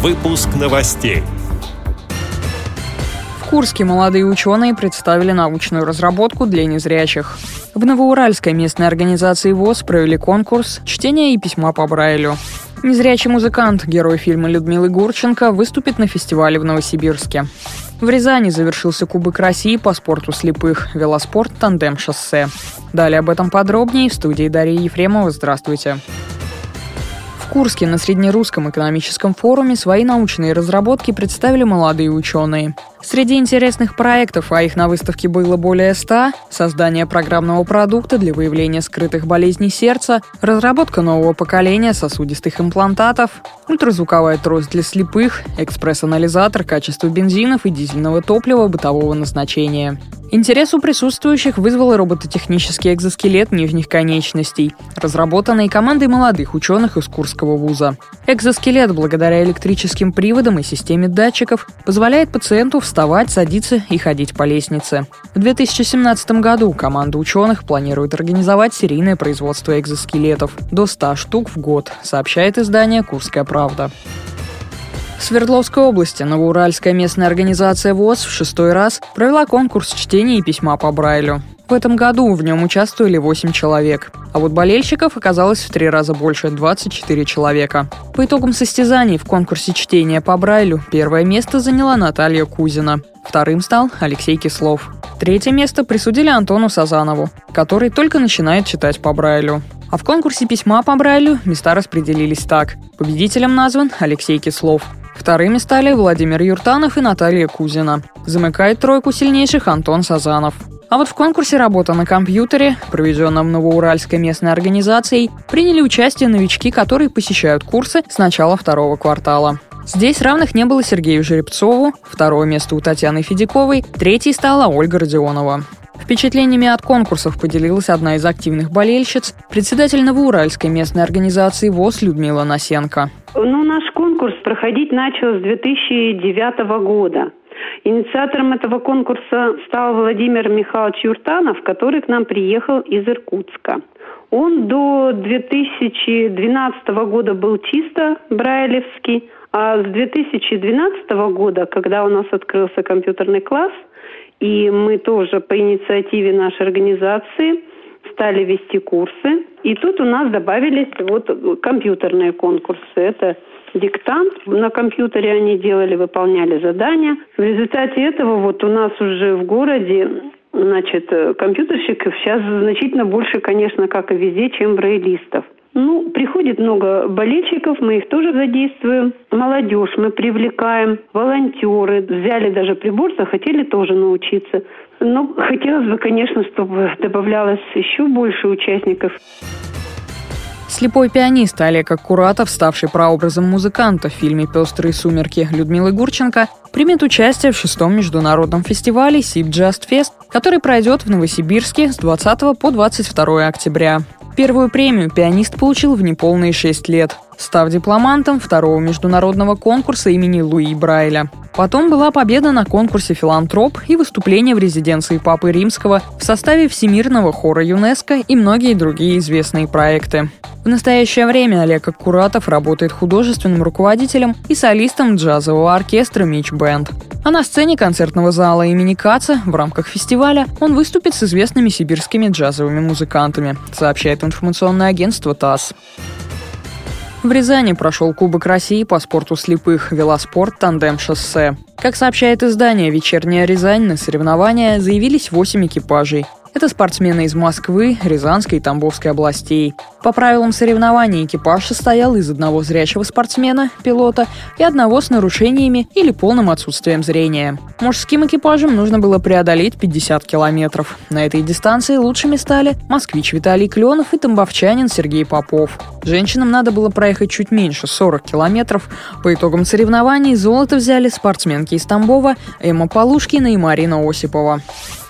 Выпуск новостей. В Курске молодые ученые представили научную разработку для незрячих. В Новоуральской местной организации ВОЗ провели конкурс «Чтение и письма по Брайлю». Незрячий музыкант, герой фильма Людмилы Гурченко, выступит на фестивале в Новосибирске. В Рязани завершился Кубок России по спорту слепых «Велоспорт Тандем-шоссе». Далее об этом подробнее в студии Дарьи Ефремова. Здравствуйте. В Курске на Среднерусском экономическом форуме свои научные разработки представили молодые ученые. Среди интересных проектов, а их на выставке было более 100, создание программного продукта для выявления скрытых болезней сердца, разработка нового поколения сосудистых имплантатов, ультразвуковая трость для слепых, экспресс-анализатор качества бензинов и дизельного топлива бытового назначения. Интерес у присутствующих вызвал робототехнический экзоскелет нижних конечностей, разработанный командой молодых ученых из Курского вуза. Экзоскелет, благодаря электрическим приводам и системе датчиков, позволяет пациенту вставать, садиться и ходить по лестнице. В 2017 году команда ученых планирует организовать серийное производство экзоскелетов до 100 штук в год, сообщает издание «Курская правда». В Свердловской области Новоуральская местная организация ВОЗ в шестой раз провела конкурс чтения и письма по Брайлю. В этом году в нем участвовали 8 человек, а вот болельщиков оказалось в три раза больше – 24 человека. По итогам состязаний в конкурсе чтения по Брайлю первое место заняла Наталья Кузина, вторым стал Алексей Кислов. Третье место присудили Антону Сазанову, который только начинает читать по Брайлю. А в конкурсе письма по Брайлю места распределились так. Победителем назван Алексей Кислов – Вторыми стали Владимир Юртанов и Наталья Кузина. Замыкает тройку сильнейших Антон Сазанов. А вот в конкурсе «Работа на компьютере», проведенном Новоуральской местной организацией, приняли участие новички, которые посещают курсы с начала второго квартала. Здесь равных не было Сергею Жеребцову, второе место у Татьяны Федяковой, третьей стала Ольга Родионова. Впечатлениями от конкурсов поделилась одна из активных болельщиц, председатель Новоуральской местной организации ВОЗ Людмила Насенко. Ну, наш конкурс проходить начал с 2009 года. Инициатором этого конкурса стал Владимир Михайлович Юртанов, который к нам приехал из Иркутска. Он до 2012 года был чисто брайлевский, а с 2012 года, когда у нас открылся компьютерный класс, и мы тоже по инициативе нашей организации стали вести курсы. И тут у нас добавились вот компьютерные конкурсы. Это диктант. На компьютере они делали, выполняли задания. В результате этого вот у нас уже в городе значит, компьютерщиков сейчас значительно больше, конечно, как и везде, чем брейлистов. Ну, приходит много болельщиков, мы их тоже задействуем. Молодежь мы привлекаем, волонтеры. Взяли даже прибор, захотели тоже научиться. Но хотелось бы, конечно, чтобы добавлялось еще больше участников. Слепой пианист Олег Аккуратов, ставший прообразом музыканта в фильме «Пестрые сумерки» Людмилы Гурченко, примет участие в шестом международном фестивале «Сип Just Fest», который пройдет в Новосибирске с 20 по 22 октября. Первую премию пианист получил в неполные шесть лет, став дипломантом второго международного конкурса имени Луи Брайля. Потом была победа на конкурсе «Филантроп» и выступление в резиденции Папы Римского в составе Всемирного хора ЮНЕСКО и многие другие известные проекты. В настоящее время Олег Аккуратов работает художественным руководителем и солистом джазового оркестра «Мич Бенд». А на сцене концертного зала имени Каца в рамках фестиваля он выступит с известными сибирскими джазовыми музыкантами, сообщает информационное агентство ТАСС. В Рязани прошел Кубок России по спорту слепых «Велоспорт Тандем-шоссе». Как сообщает издание «Вечерняя Рязань», на соревнования заявились 8 экипажей. Это спортсмены из Москвы, Рязанской и Тамбовской областей. По правилам соревнований экипаж состоял из одного зрячего спортсмена, пилота, и одного с нарушениями или полным отсутствием зрения. Мужским экипажам нужно было преодолеть 50 километров. На этой дистанции лучшими стали москвич Виталий Кленов и тамбовчанин Сергей Попов. Женщинам надо было проехать чуть меньше 40 километров. По итогам соревнований золото взяли спортсменки из Тамбова Эмма Полушкина и Марина Осипова.